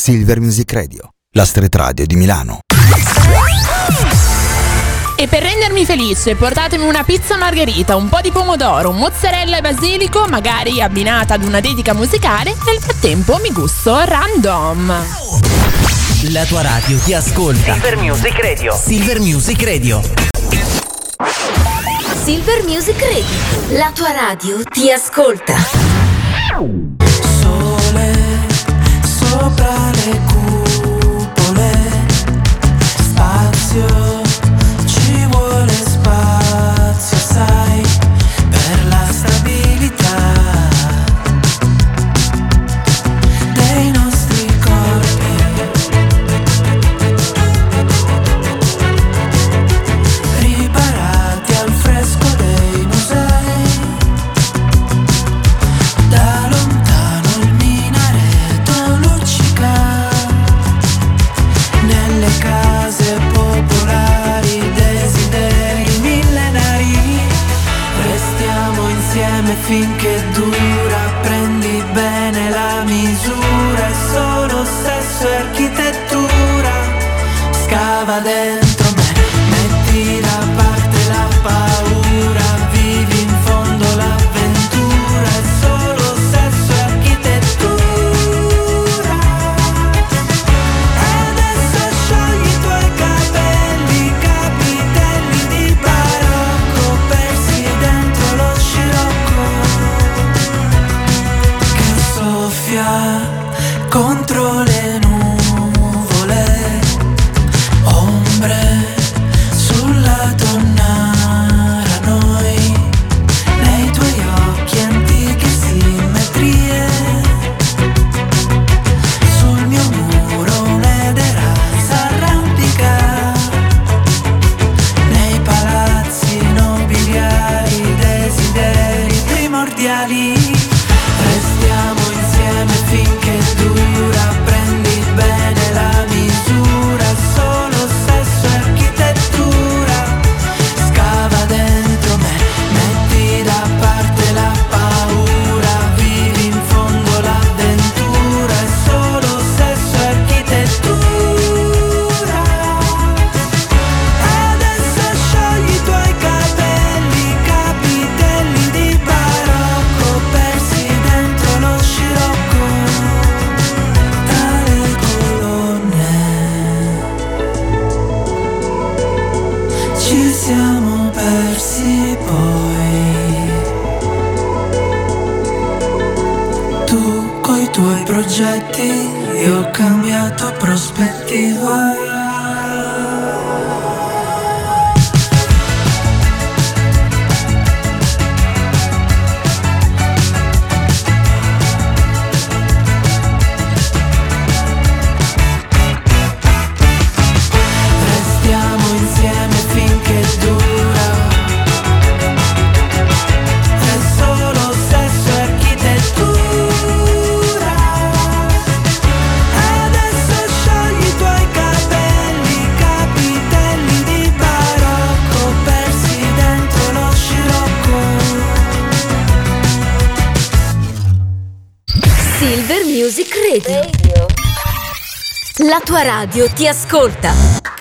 Silver Music Radio, la street radio di Milano. E per rendermi felice portatemi una pizza margherita, un po' di pomodoro, mozzarella e basilico, magari abbinata ad una dedica musicale, nel frattempo mi gusto random. La tua radio ti ascolta. Silver Music Radio. Silver Music Radio. Silver Music Radio. La tua radio ti ascolta. control. La tua radio ti ascolta.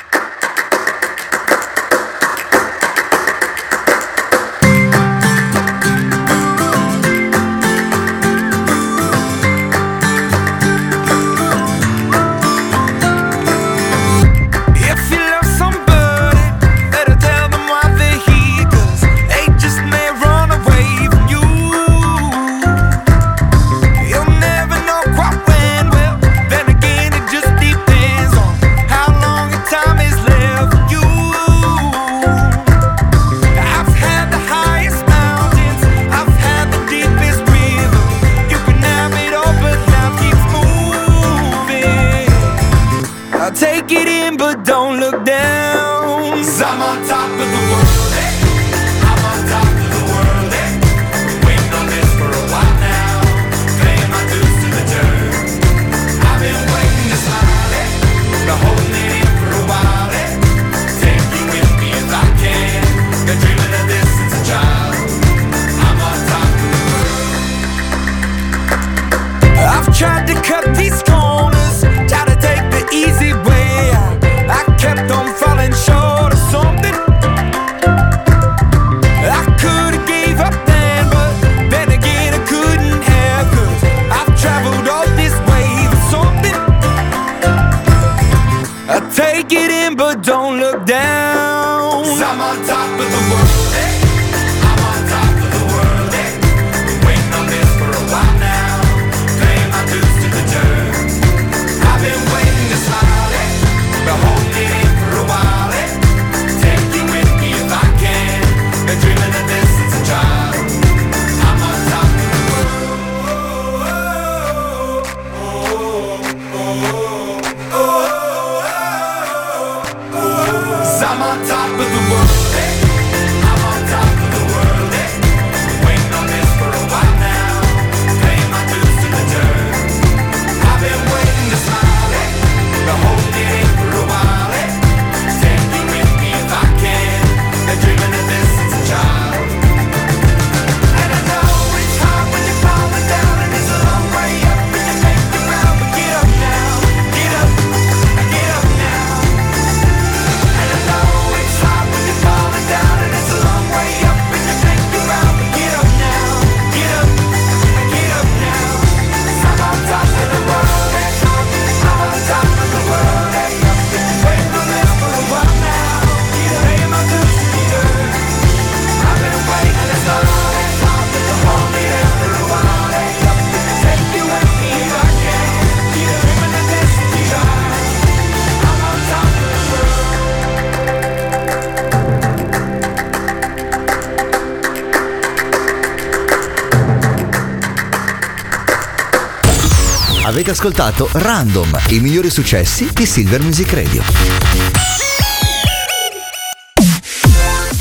Avete ascoltato Random, i migliori successi di Silver Music Radio.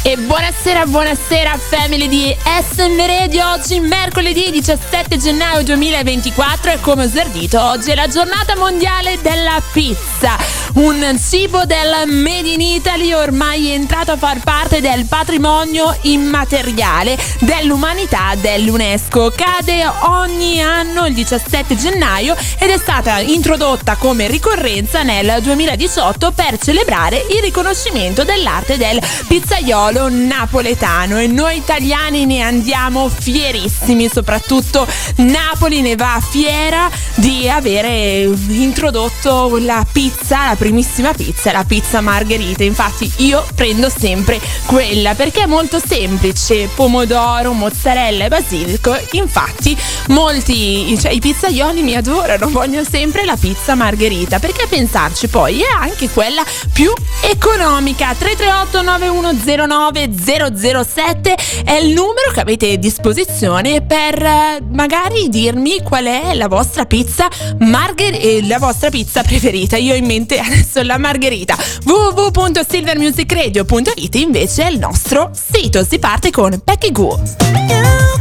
E buonasera, buonasera family di SM Radio. Oggi mercoledì 17 gennaio 2024 e come osservito oggi è la giornata mondiale della pizza. Un cibo del Made in Italy ormai entrato a far parte del patrimonio immateriale dell'umanità dell'UNESCO. Cade ogni anno il 17 gennaio ed è stata introdotta come ricorrenza nel 2018 per celebrare il riconoscimento dell'arte del pizzaiolo napoletano e noi italiani ne andiamo fierissimi, soprattutto Napoli ne va fiera di avere introdotto la pizza, la primissima pizza, la pizza margherita. Infatti io prendo sempre quella perché è molto semplice, pomodoro, mozzarella e basilico. Infatti molti, cioè i pizzaioli mi adorano, vogliono sempre la pizza margherita perché a pensarci poi è anche quella più economica. 338 9109 007 è il numero che avete a disposizione per eh, magari dirmi qual è la vostra pizza margherita, la vostra pizza preferita. Io ho in mente adesso la margherita. www.silvermusicradio.it invece è il nostro sito. Si parte con Becky Goo.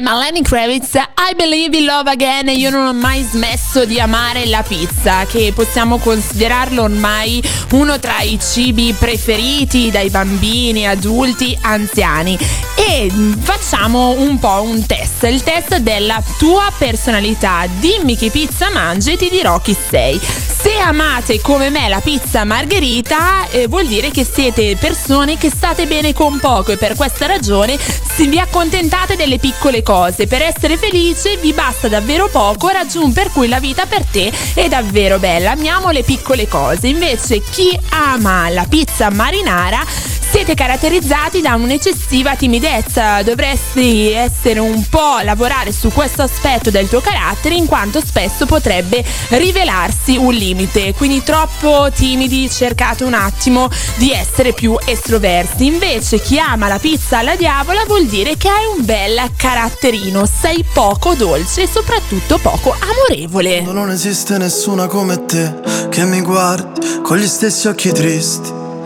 Insieme a Lenny Kravitz I Believe in Love Again e io non ho mai smesso di amare la pizza che possiamo considerarlo ormai uno tra i cibi preferiti dai bambini, adulti, anziani e facciamo un po' un test, il test della tua personalità. Dimmi che pizza mangi e ti dirò chi sei. Se amate come me la pizza margherita, eh, vuol dire che siete persone che state bene con poco e per questa ragione vi accontentate delle piccole cose. Per essere felice vi basta davvero poco, ragion per cui la vita per te è davvero bella. Amiamo le piccole cose. Invece chi ama la pizza marinara siete caratterizzati da un'eccessiva timidezza. Dovresti essere un po' lavorare su questo aspetto del tuo carattere in quanto spesso potrebbe rivelarsi un limite. Quindi troppo timidi, cercate un attimo di essere più estroversi. Invece chi ama la pizza alla diavola vuol dire che hai un bel caratterino, sei poco dolce e soprattutto poco amorevole. Non esiste nessuna come te che mi guardi con gli stessi occhi tristi.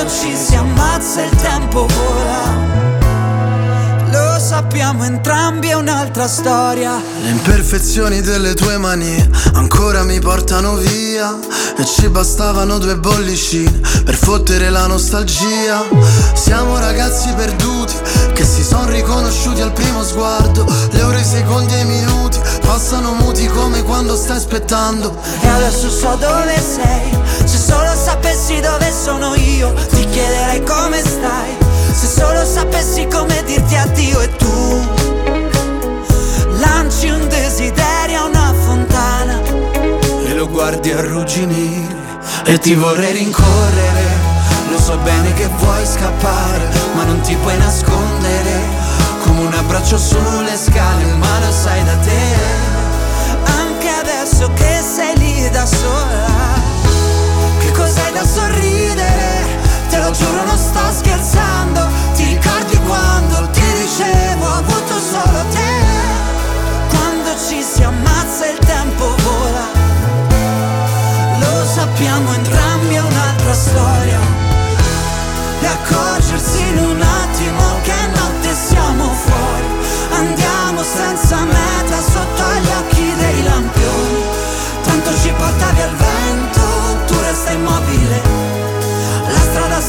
Quando ci si ammazza il tempo vola. Lo sappiamo entrambi, è un'altra storia. Le imperfezioni delle tue manie ancora mi portano via E ci bastavano due bollicine per fottere la nostalgia Siamo ragazzi perduti che si son riconosciuti al primo sguardo Le ore, i secondi e i minuti passano muti come quando stai aspettando E adesso so dove sei. Se solo sapessi dove sono io, ti chiederei come stai. Se solo sapessi come dirti addio e tu lanci un desiderio a una fontana. E lo guardi arrugginire e ti vorrei rincorrere Lo so bene che vuoi scappare ma non ti puoi nascondere Come un abbraccio sulle scale ma lo sai da te Anche adesso che sei lì da sola. Cos'hai da sorridere? Te lo giuro, non sto scherzando. Ti ricordi quando ti dicevo ho avuto solo te? Quando ci si ammazza il tempo vola. Lo sappiamo entrambi, è un'altra storia. E accorgersi in un attimo che notte siamo fuori. Andiamo senza meta sotto agli occhi dei lampioni. Tanto ci portavi al vento,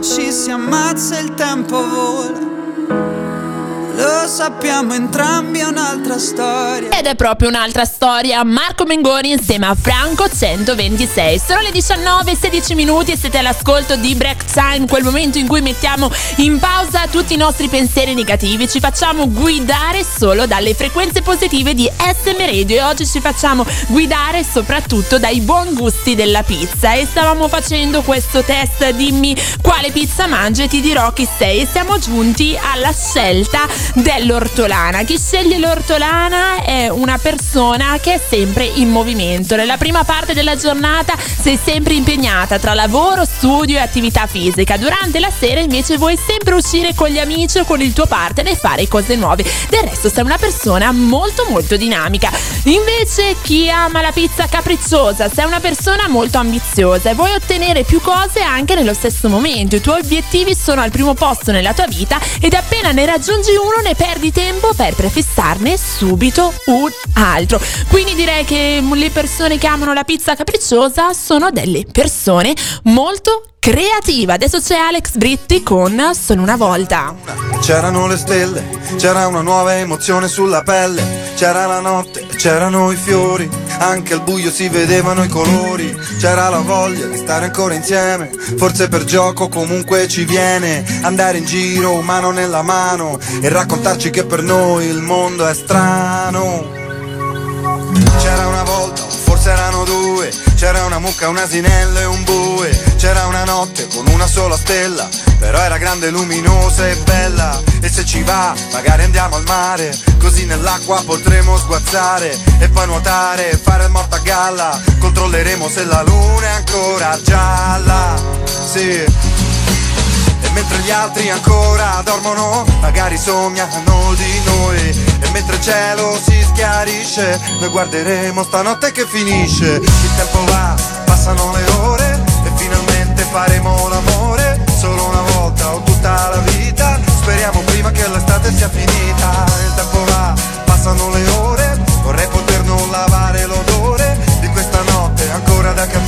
ci si ammazza il tempo vola Lo sappiamo entrambi è un'altra storia. Ed è proprio un'altra storia, Marco Mengoni insieme a Franco 126. Sono le 19 e 16 minuti e siete all'ascolto di Break Time, quel momento in cui mettiamo in pausa tutti i nostri pensieri negativi, ci facciamo guidare solo dalle frequenze positive di SM Radio e oggi ci facciamo guidare soprattutto dai buon gusti della pizza. E stavamo facendo questo test, dimmi quale pizza mangi e ti dirò chi sei. E siamo giunti alla scelta del è l'ortolana? Chi sceglie l'ortolana è una persona che è sempre in movimento. Nella prima parte della giornata sei sempre impegnata tra lavoro, studio e attività fisica. Durante la sera invece vuoi sempre uscire con gli amici o con il tuo partner e fare cose nuove. Del resto sei una persona molto molto dinamica. Invece chi ama la pizza capricciosa, sei una persona molto ambiziosa e vuoi ottenere più cose anche nello stesso momento. I tuoi obiettivi sono al primo posto nella tua vita ed appena ne raggiungi uno ne perdi tempo per prefissarne subito un altro. Quindi direi che le persone che amano la pizza capricciosa sono delle persone molto creative. Adesso c'è Alex Britti con Solo una volta. C'erano le stelle, c'era una nuova emozione sulla pelle, c'era la notte, c'erano i fiori, anche al buio si vedevano i colori, c'era la voglia di stare ancora insieme, forse per gioco comunque ci viene, andare in giro mano nella mano e raccontarci che per noi il mondo è strano. C'era una volta, forse erano due, c'era una mucca, un asinello e un bue, c'era una notte con una sola stella, però era grande, luminosa e bella, e se ci va, magari andiamo al mare, così nell'acqua potremo sguazzare, e poi nuotare, e fare il morto a galla, controlleremo se la luna è ancora gialla, sì. E mentre gli altri ancora dormono, magari sognano di noi. E mentre il cielo si schiarisce, noi guarderemo stanotte che finisce. Il tempo va, passano le faremo l'amore. Solo una volta o tutta la vita. Speriamo prima che l'estate sia finita. Il tempo va, passano le ore. Vorrei poter non lavare l'odore di questa notte ancora da capire.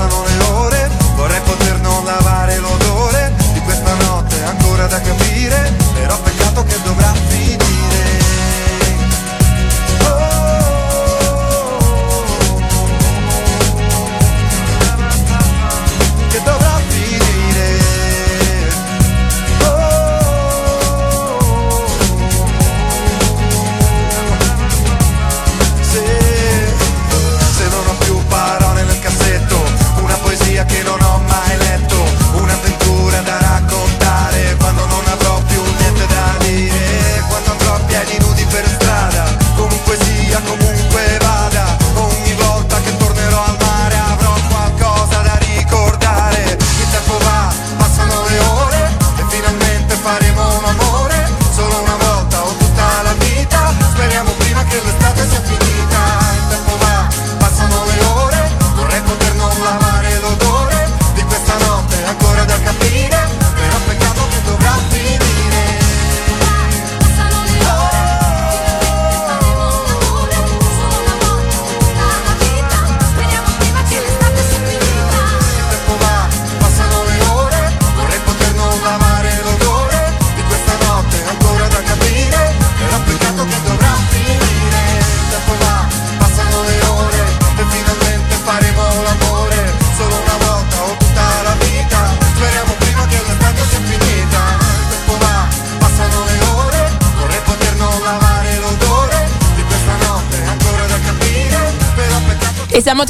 passano le ore. Vorrei poter non lavare l'odore di questa notte ancora da capire. Però peccato che dovrà finire.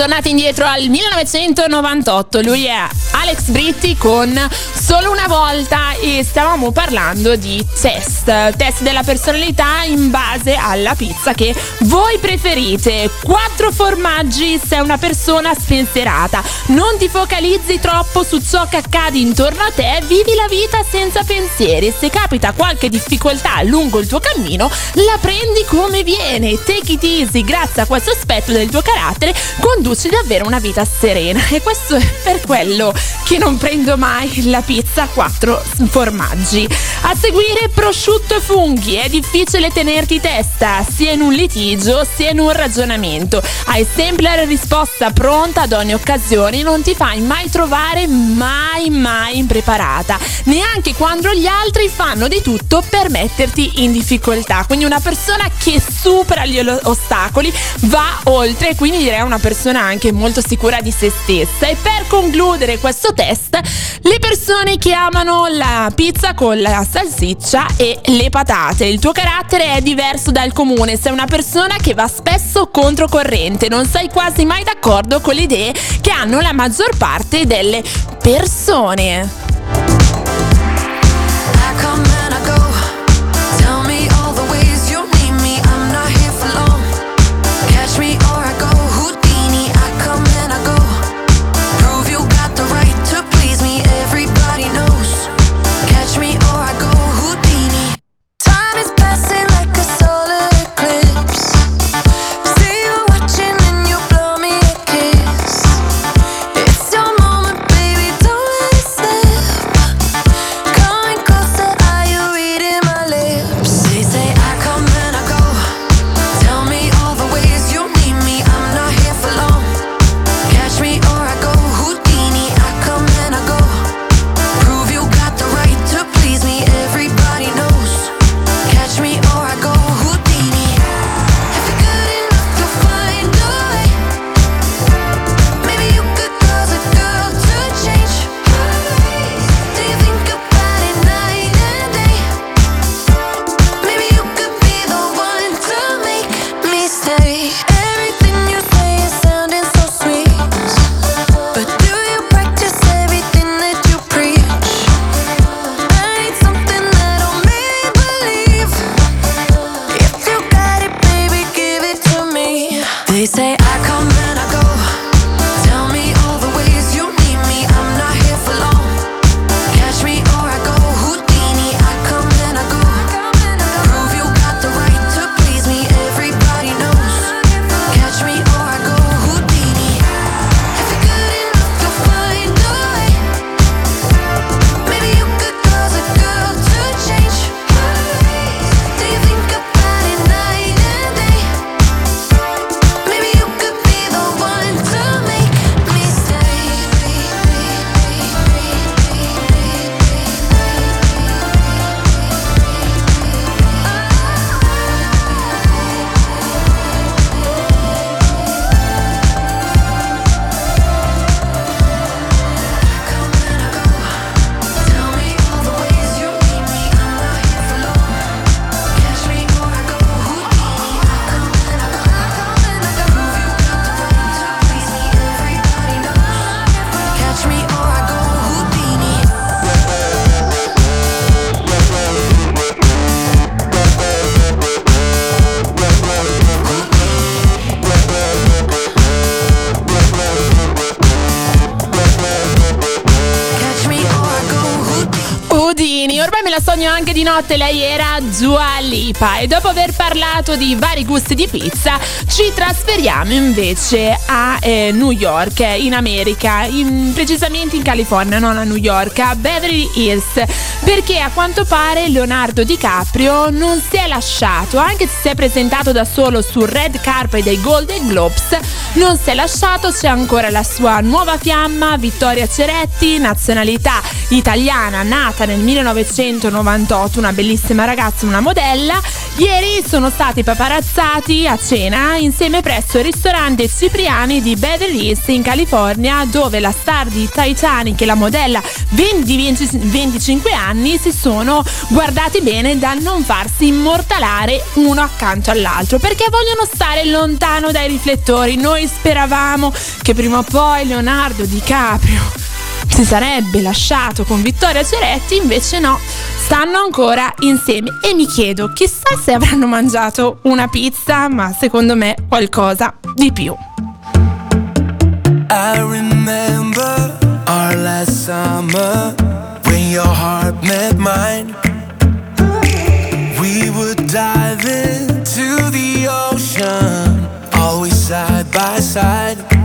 Tornati indietro al 1998. Lui è Alex Britti con una volta e stavamo parlando di test, test della personalità in base alla pizza che voi preferite. Quattro formaggi se una persona spensierata. Non ti focalizzi troppo su ciò che accade intorno a te, vivi la vita senza pensieri. Se capita qualche difficoltà lungo il tuo cammino, la prendi come viene. Take it easy, grazie a questo aspetto del tuo carattere, conduci davvero una vita serena. E questo è per quello che non prendo mai la pizza quattro formaggi. A seguire prosciutto e funghi. È difficile tenerti testa, sia in un litigio sia in un ragionamento. Hai sempre la risposta pronta ad ogni occasione, non ti fai mai trovare mai mai impreparata, neanche quando gli altri fanno di tutto per metterti in difficoltà. Quindi una persona che supera gli ostacoli va oltre, quindi direi una persona anche molto sicura di se stessa. E per concludere questo test, le persone che amano la pizza con la salsiccia e le patate. Il tuo carattere è diverso dal comune, sei una persona che va spesso controcorrente, non sei quasi mai d'accordo con le idee che hanno la maggior parte delle persone. Sogno anche di notte, lei era Dua Lipa. E dopo aver parlato di vari gusti di pizza ci trasferiamo invece a eh, New York, in America, in- precisamente in California, non a New York, a Beverly Hills, perché a quanto pare Leonardo DiCaprio non si è lasciato, anche se si è presentato da solo sul red carpet dei Golden Globes, non si è lasciato, c'è ancora la sua nuova fiamma, Vittoria Ceretti, nazionalità italiana, nata nel 1998, una bellissima ragazza, una modella. Ieri sono stati paparazzati a cena insieme presso il ristorante Cipriani di Beverly Hills in California, dove la star di Titanic e la modella 20 di 20 25 anni si sono guardati bene da non farsi immortalare uno accanto all'altro, perché vogliono stare lontano dai riflettori. Noi speravamo che prima o poi Leonardo DiCaprio si sarebbe lasciato con Vittoria Ceretti, invece no, stanno ancora insieme e mi chiedo chissà se avranno mangiato una pizza, ma secondo me qualcosa di più. I remember our last summer when your heart met mine. We would dive into the ocean, always side by side.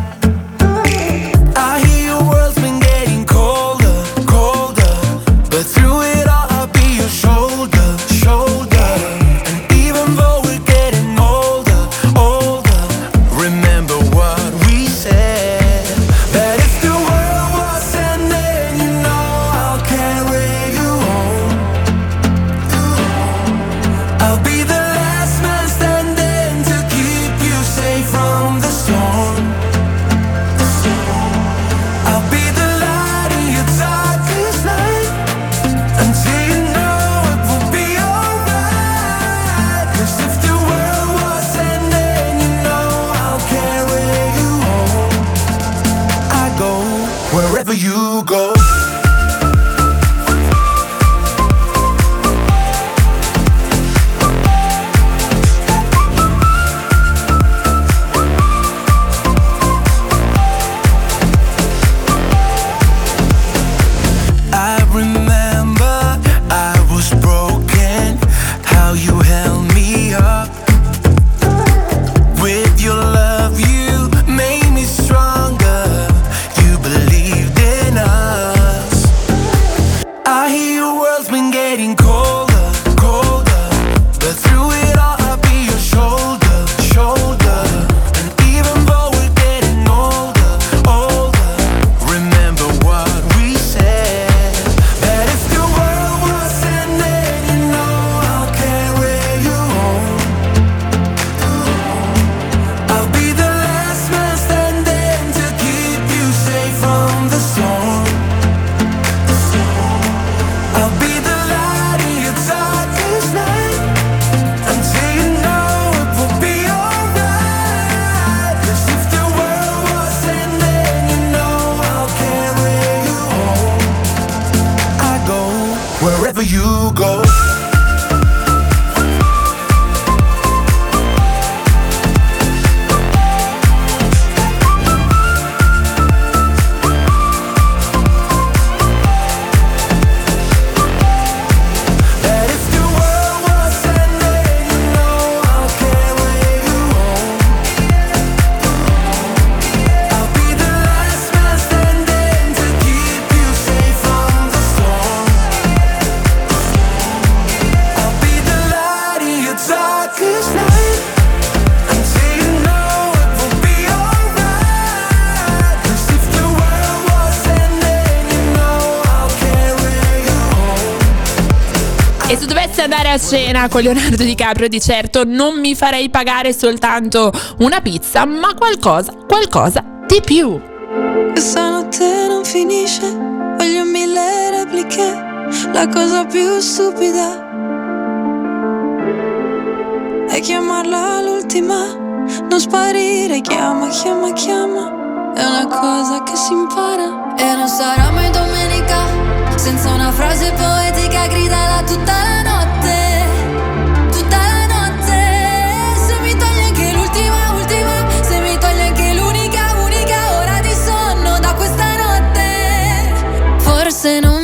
una cena con Leonardo DiCaprio di certo non mi farei pagare soltanto una pizza, ma qualcosa, qualcosa di più. Questa notte non finisce, voglio mille repliche, la cosa più stupida è chiamarla l'ultima, non sparire, chiama, chiama, chiama. È una cosa che si impara E non sarà mai domenica Senza una frase poetica Gridala tutta la notte and on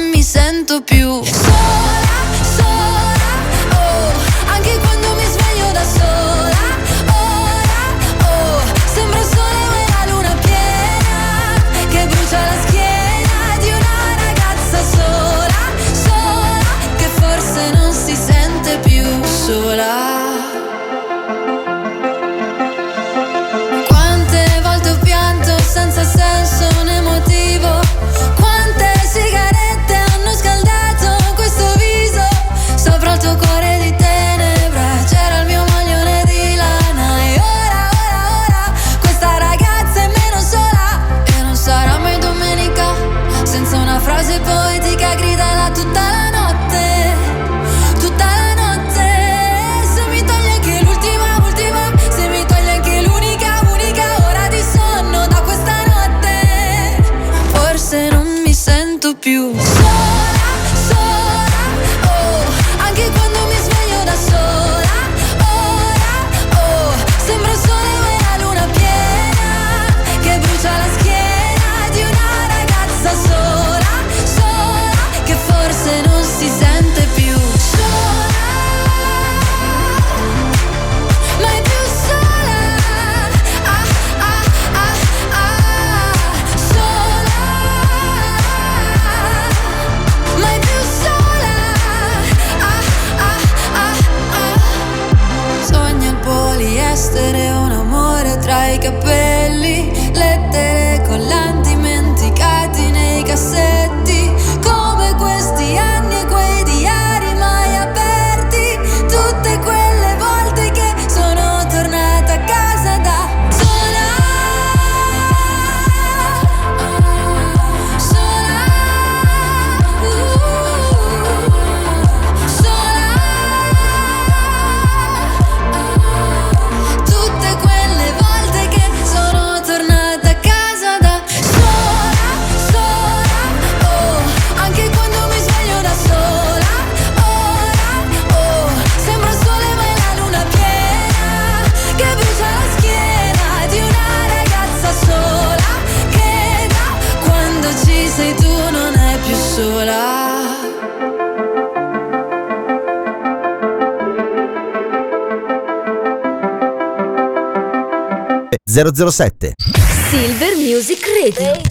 007. Silver Music Radio.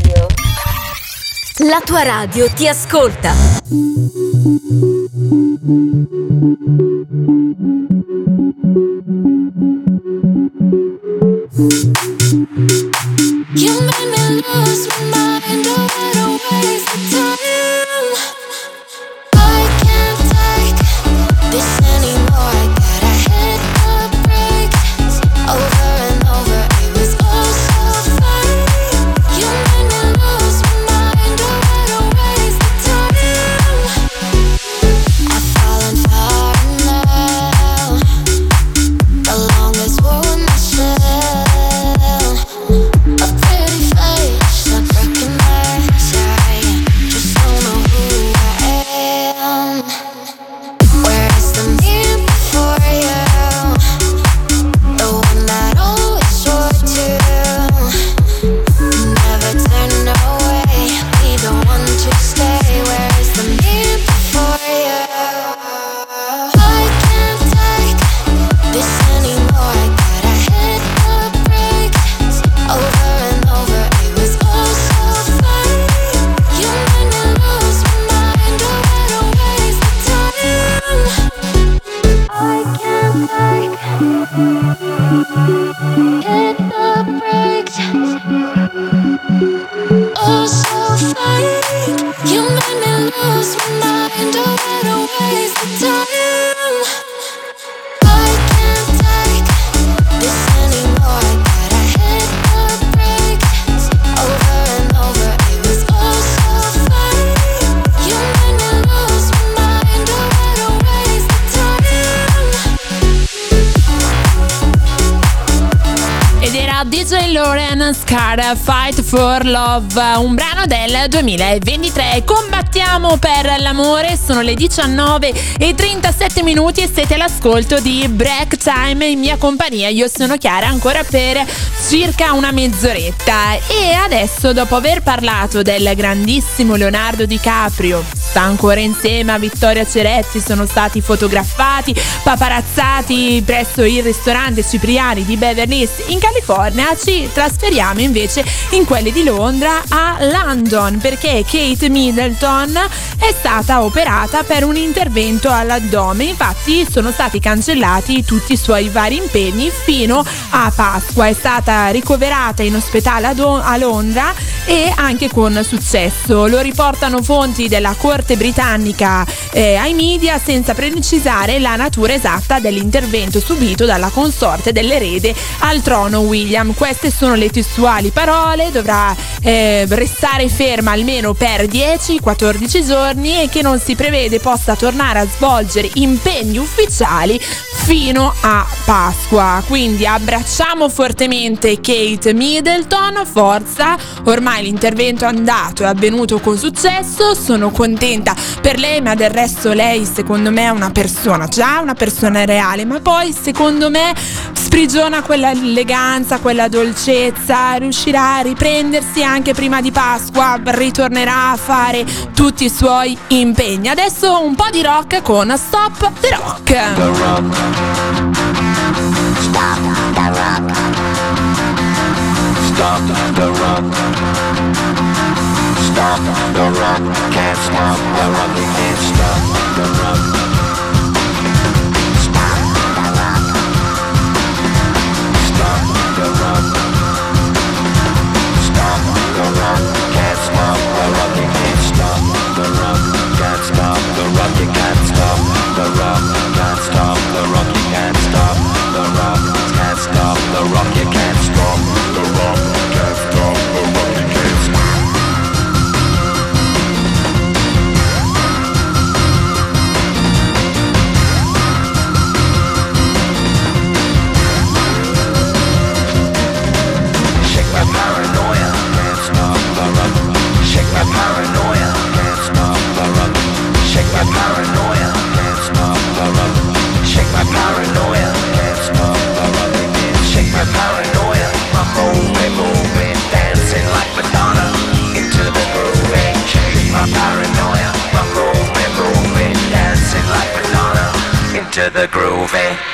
La tua radio ti ascolta. Love, un brano del 2023 con per l'amore, sono le 19 e 37 minuti e siete all'ascolto di Break Time in mia compagnia, io sono Chiara ancora per circa una mezz'oretta. E adesso dopo aver parlato del grandissimo Leonardo DiCaprio, sta ancora insieme a Vittoria Ceretti, sono stati fotografati, paparazzati presso il ristorante Cipriani di Beverly Hills in California, ci trasferiamo invece in quelli di Londra a London perché Kate Middleton è stata operata per un intervento all'addome, infatti sono stati cancellati tutti i suoi vari impegni fino a Pasqua, è stata ricoverata in ospedale a, a Londra e anche con successo, lo riportano fonti della corte britannica eh, ai media senza precisare la natura esatta dell'intervento subito dalla consorte dell'erede al trono William. Queste sono le testuali parole, dovrà eh, restare ferma almeno per 10-14 giorni giorni e che non si prevede possa tornare a svolgere impegni ufficiali fino a Pasqua. Quindi abbracciamo fortemente Kate Middleton, forza, ormai l'intervento è andato, è avvenuto con successo, sono contenta per lei, ma del resto lei secondo me è una persona, già una persona reale, ma poi secondo me sprigiona quella eleganza, quella dolcezza, riuscirà a riprendersi anche prima di Pasqua, ritornerà a fare tutti i suoi impegni. Adesso un po' di rock con Stop the Rock. The rock. Stop the rock. Stop the rock. Stop the rock. Can't stop the rock. Can't stop the rock. The groove.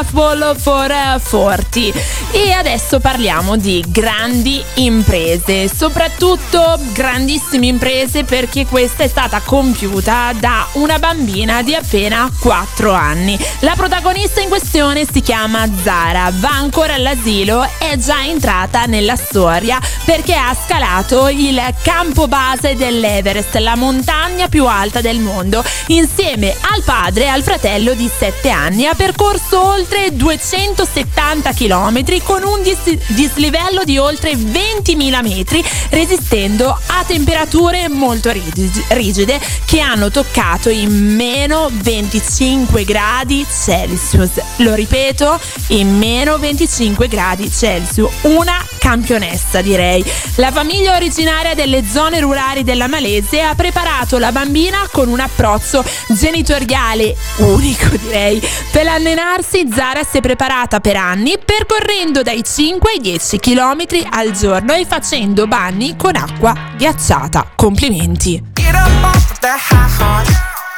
Il rock Fall for 40 e adesso parliamo di grandi imprese, soprattutto grandissime imprese perché questa è stata compiuta da una bambina di appena 4 anni. La protagonista in questione si chiama Zara, va ancora all'asilo, è già entrata nella storia perché ha scalato il campo base dell'Everest, la montagna più alta del mondo, insieme al padre e al fratello di 7 anni. Ha percorso oltre 270 km con un dis- dislivello di oltre 20.000 metri, resistendo a temperature molto rig- rigide che hanno toccato i meno 25 gradi Celsius. Lo ripeto, in meno 25 gradi Celsius. Una campionessa direi. La famiglia originaria delle zone rurali della Malesia ha preparato la bambina con un approccio genitoriale unico direi. Per allenarsi Zara si è preparata per anni percorrendo dai 5 ai 10 km al giorno e facendo bagni con acqua ghiacciata. Complimenti. Get up off that high horse.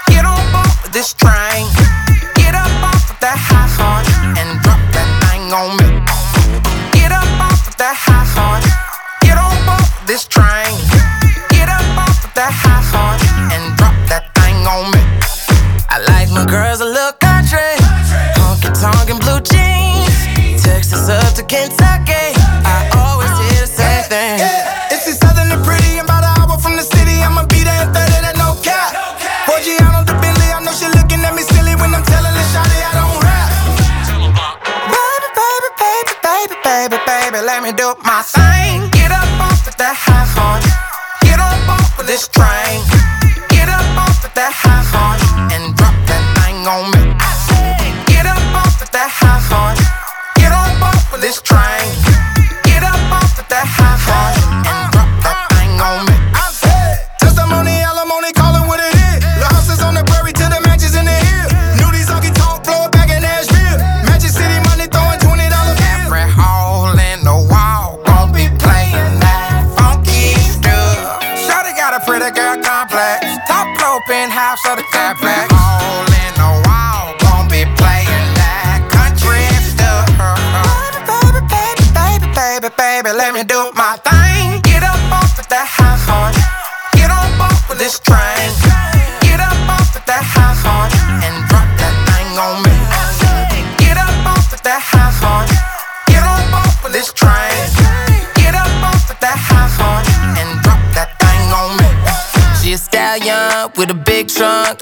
Get on board this train. This train. Get up off of that high horse and drop that thing on me. I like my girls a little country, honky tonk and blue jeans. Texas up to Kentucky, I always hear the same thing. She's southern and pretty, about an hour from the city, I'ma be there in 30, that no cap. I know looking at me silly when I'm telling Shawty, I don't rap. Baby, baby, baby, baby, baby, baby, let me do my thing. This train. Get up off of that high horse and drop that thing on me. I'm sorry.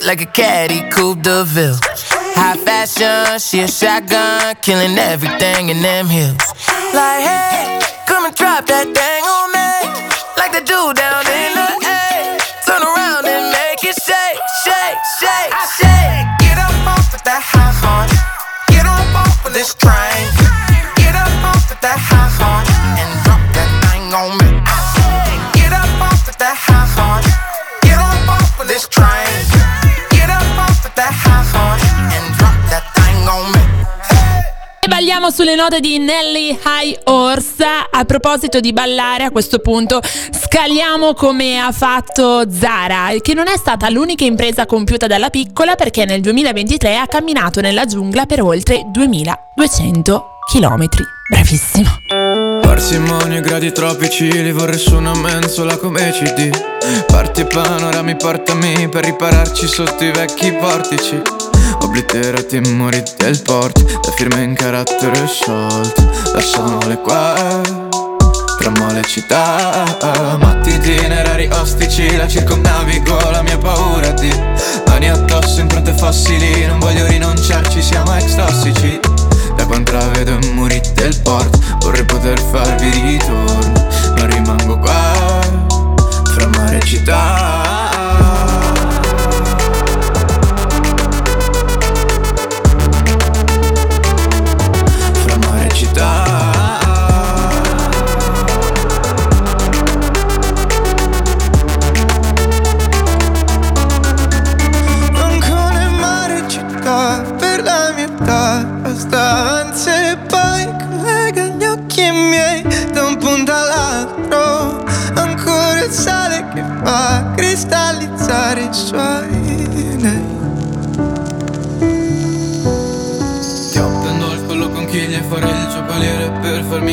Like a caddy coupe de ville. High fashion, she a shotgun, killing everything in them hills. Like hey, come and drop that thing on me, like the dude down in the A. Turn around and make it shake, shake, shake, shake. Get up off of that high horse, get up off of this train. Balliamo sulle note di Nelly High Horse. A proposito di ballare, a questo punto scaliamo come ha fatto Zara, che non è stata l'unica impresa compiuta dalla piccola perché nel 2023 ha camminato nella giungla per oltre 2200 km. Bravissima. Parsimonia, gradi tropici, li vorrei su una mensola come CD Parti panorami, portami per ripararci sotto i vecchi portici Obliterati i muri del porto, da firme in carattere sciolto. Lasciamole qua, tra mole e città. Matti itinerari ostici, la circumnavigo, la mia paura di Mani addosso, impronte fossili, non voglio rinunciarci, siamo ex tossici da quando vedo i muri del porto Vorrei poter farvi ritorno. Ma rimango qua Fra mare e città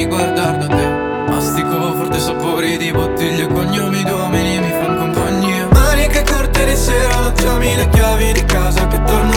guardare da te. Mastico forte sapori di bottiglie cognomi d'uomini mi fan compagnia. Maniche corte di sera, lasciami le chiavi di casa che tornano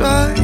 try.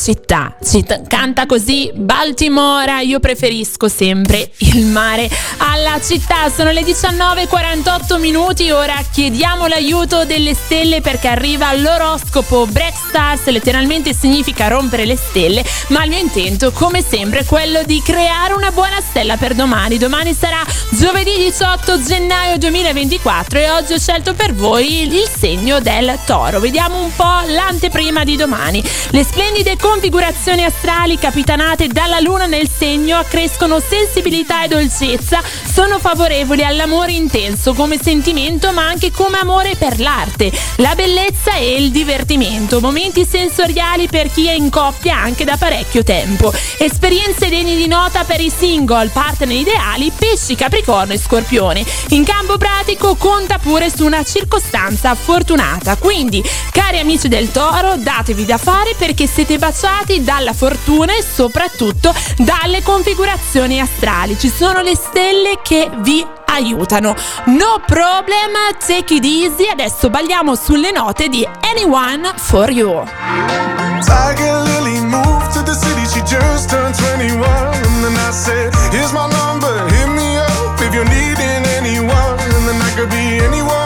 Città. Città- Canta così Baltimora, io preferisco sempre il mare alla città. Sono le 19.48 minuti, ora chiediamo l'aiuto delle stelle perché arriva l'oroscopo Break Stars, letteralmente significa rompere le stelle, ma il mio intento come sempre è quello di creare una buona stella per domani. Domani sarà giovedì 18 gennaio 2024 e oggi ho scelto per voi il segno del toro. Vediamo un po' l'anteprima di domani. Le splendide configurazioni astrali capitanate dalla luna nel segno accrescono sensibilità e dolcezza, sono favorevoli all'amore intenso come sentimento ma anche come amore per l'arte, la bellezza e il divertimento, momenti sensoriali per chi è in coppia anche da parecchio tempo, esperienze degne di nota per i single, partner ideali, pesci, capricorno e scorpione. In campo pratico conta pure su una circostanza fortunata, quindi cari amici del toro datevi da fare perché siete baciati dalla fortuna e soprattutto dalle configurazioni astrali. Ci sono le stelle che vi aiutano. No problem, take it easy. Adesso balliamo sulle note di Anyone for You. Tiger Lily moved to the city, she just turned 21. And then I said, Here's my number, hit me up if you're needing anyone. And then I could be anyone,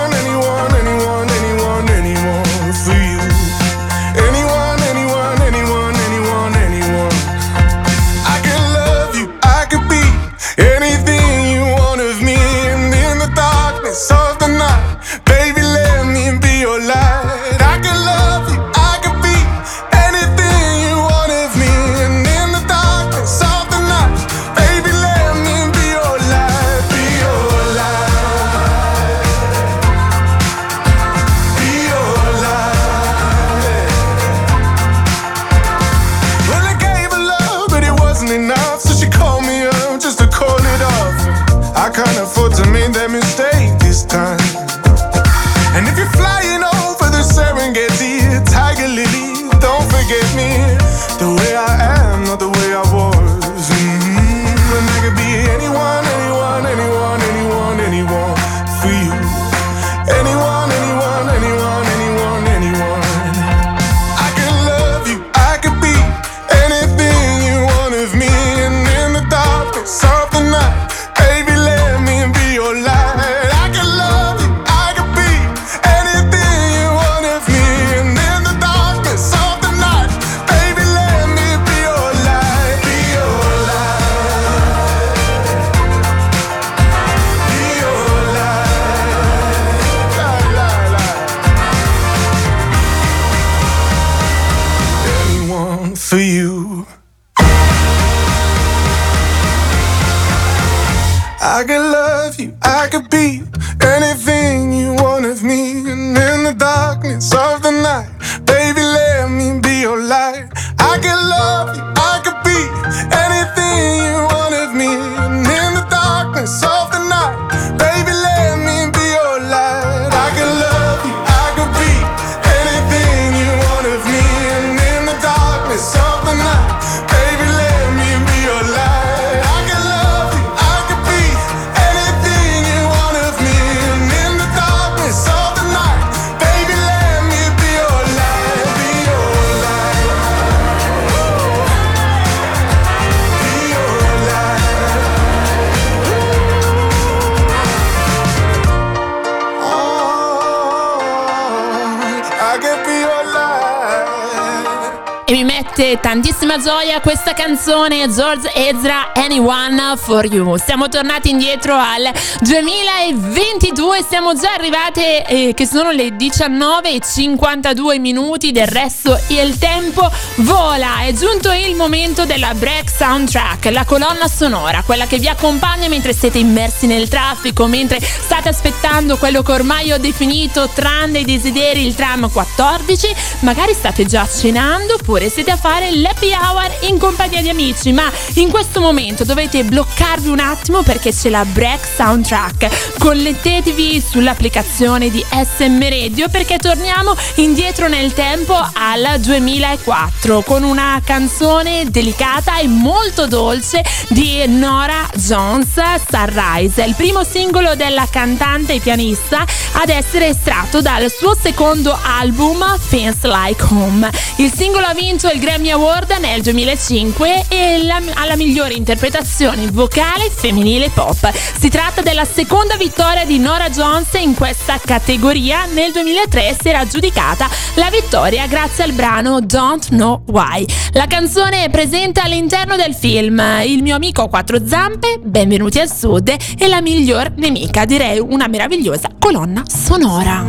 E mi mette tantissima gioia questa canzone George Ezra Anyone for You. Siamo tornati indietro al 2022, siamo già arrivate eh, che sono le 19 e 52 minuti, del resto il tempo vola. È giunto il momento della break soundtrack, la colonna sonora, quella che vi accompagna mentre siete immersi nel traffico, mentre state aspettando quello che ormai ho definito tram dei desideri, il tram 14, magari state già cenando oppure siete a fare l'happy hour in compagnia di amici, ma in questo momento dovete bloccarvi un attimo perché c'è la break soundtrack. Connettetevi sull'applicazione di SM Radio perché torniamo indietro nel tempo al 2004 con una canzone delicata e molto dolce di Nora Jones, Sunrise, il primo singolo della cantante e pianista ad essere estratto dal suo secondo album Feels Like Home. Il singolo ha vinto il Grammy Award nel 2005 e la, alla migliore interpretazione vocale femminile pop. Si tratta della seconda vittoria di Nora Jones in questa categoria. Nel 2003 si era aggiudicata la vittoria grazie al brano Don't Know Why. La canzone è presente all'interno del film Il mio amico a quattro zampe, Benvenuti al Sud e la miglior nemica, direi una meravigliosa colonna sonora.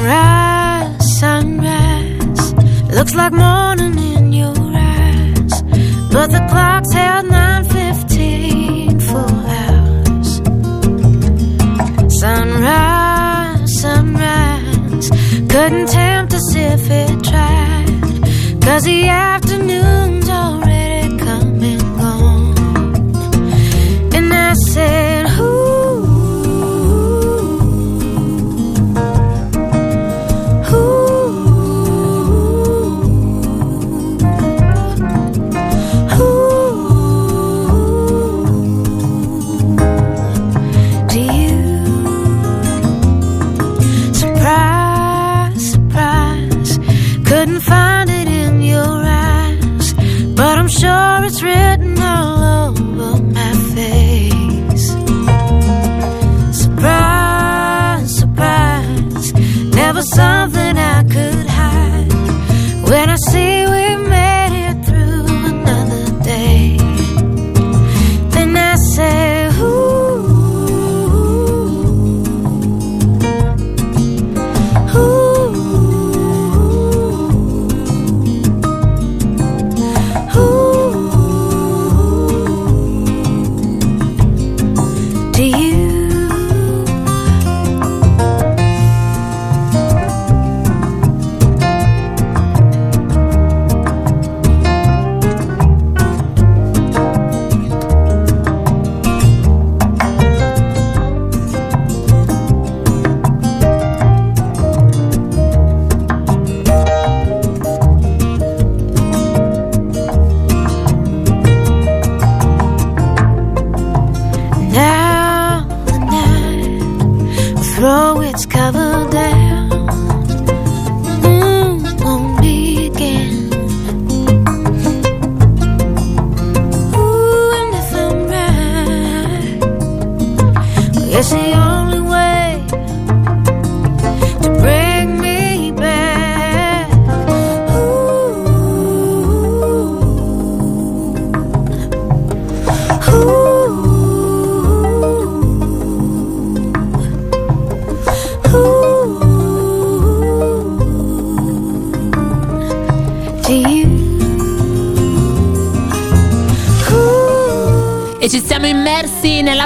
Sunrise, sunrise, looks like morning but the clock's held 9:15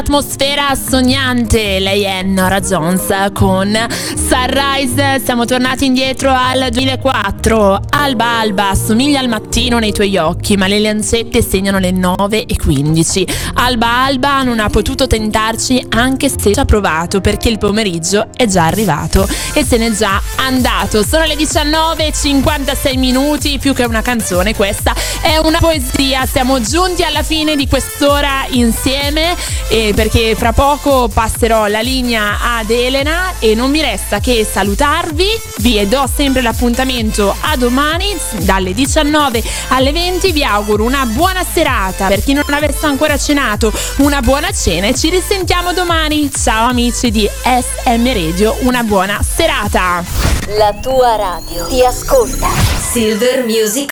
nell'atmosfera sognante. Lei è Nora Jones con Sunrise. Siamo tornati indietro al 2004. Alba Alba assomiglia al mattino nei tuoi occhi, ma le lancette segnano le 9 e 15. Alba Alba non ha potuto tentarci anche se ci ha provato perché il pomeriggio è già arrivato e se n'è già andato. Sono le 19 e 56 minuti, più che una canzone questa è una poesia. Siamo giunti alla fine di quest'ora insieme eh, perché fra poco passerò la linea ad Elena e non mi resta che salutarvi. Vi do sempre l'appuntamento a domani dalle 19 alle 20. Vi auguro una buona serata. Per chi non avesse ancora cenato, una buona cena e ci risentiamo domani. Ciao amici di SM Radio, una buona serata. La tua radio ti ascolta. Silver Music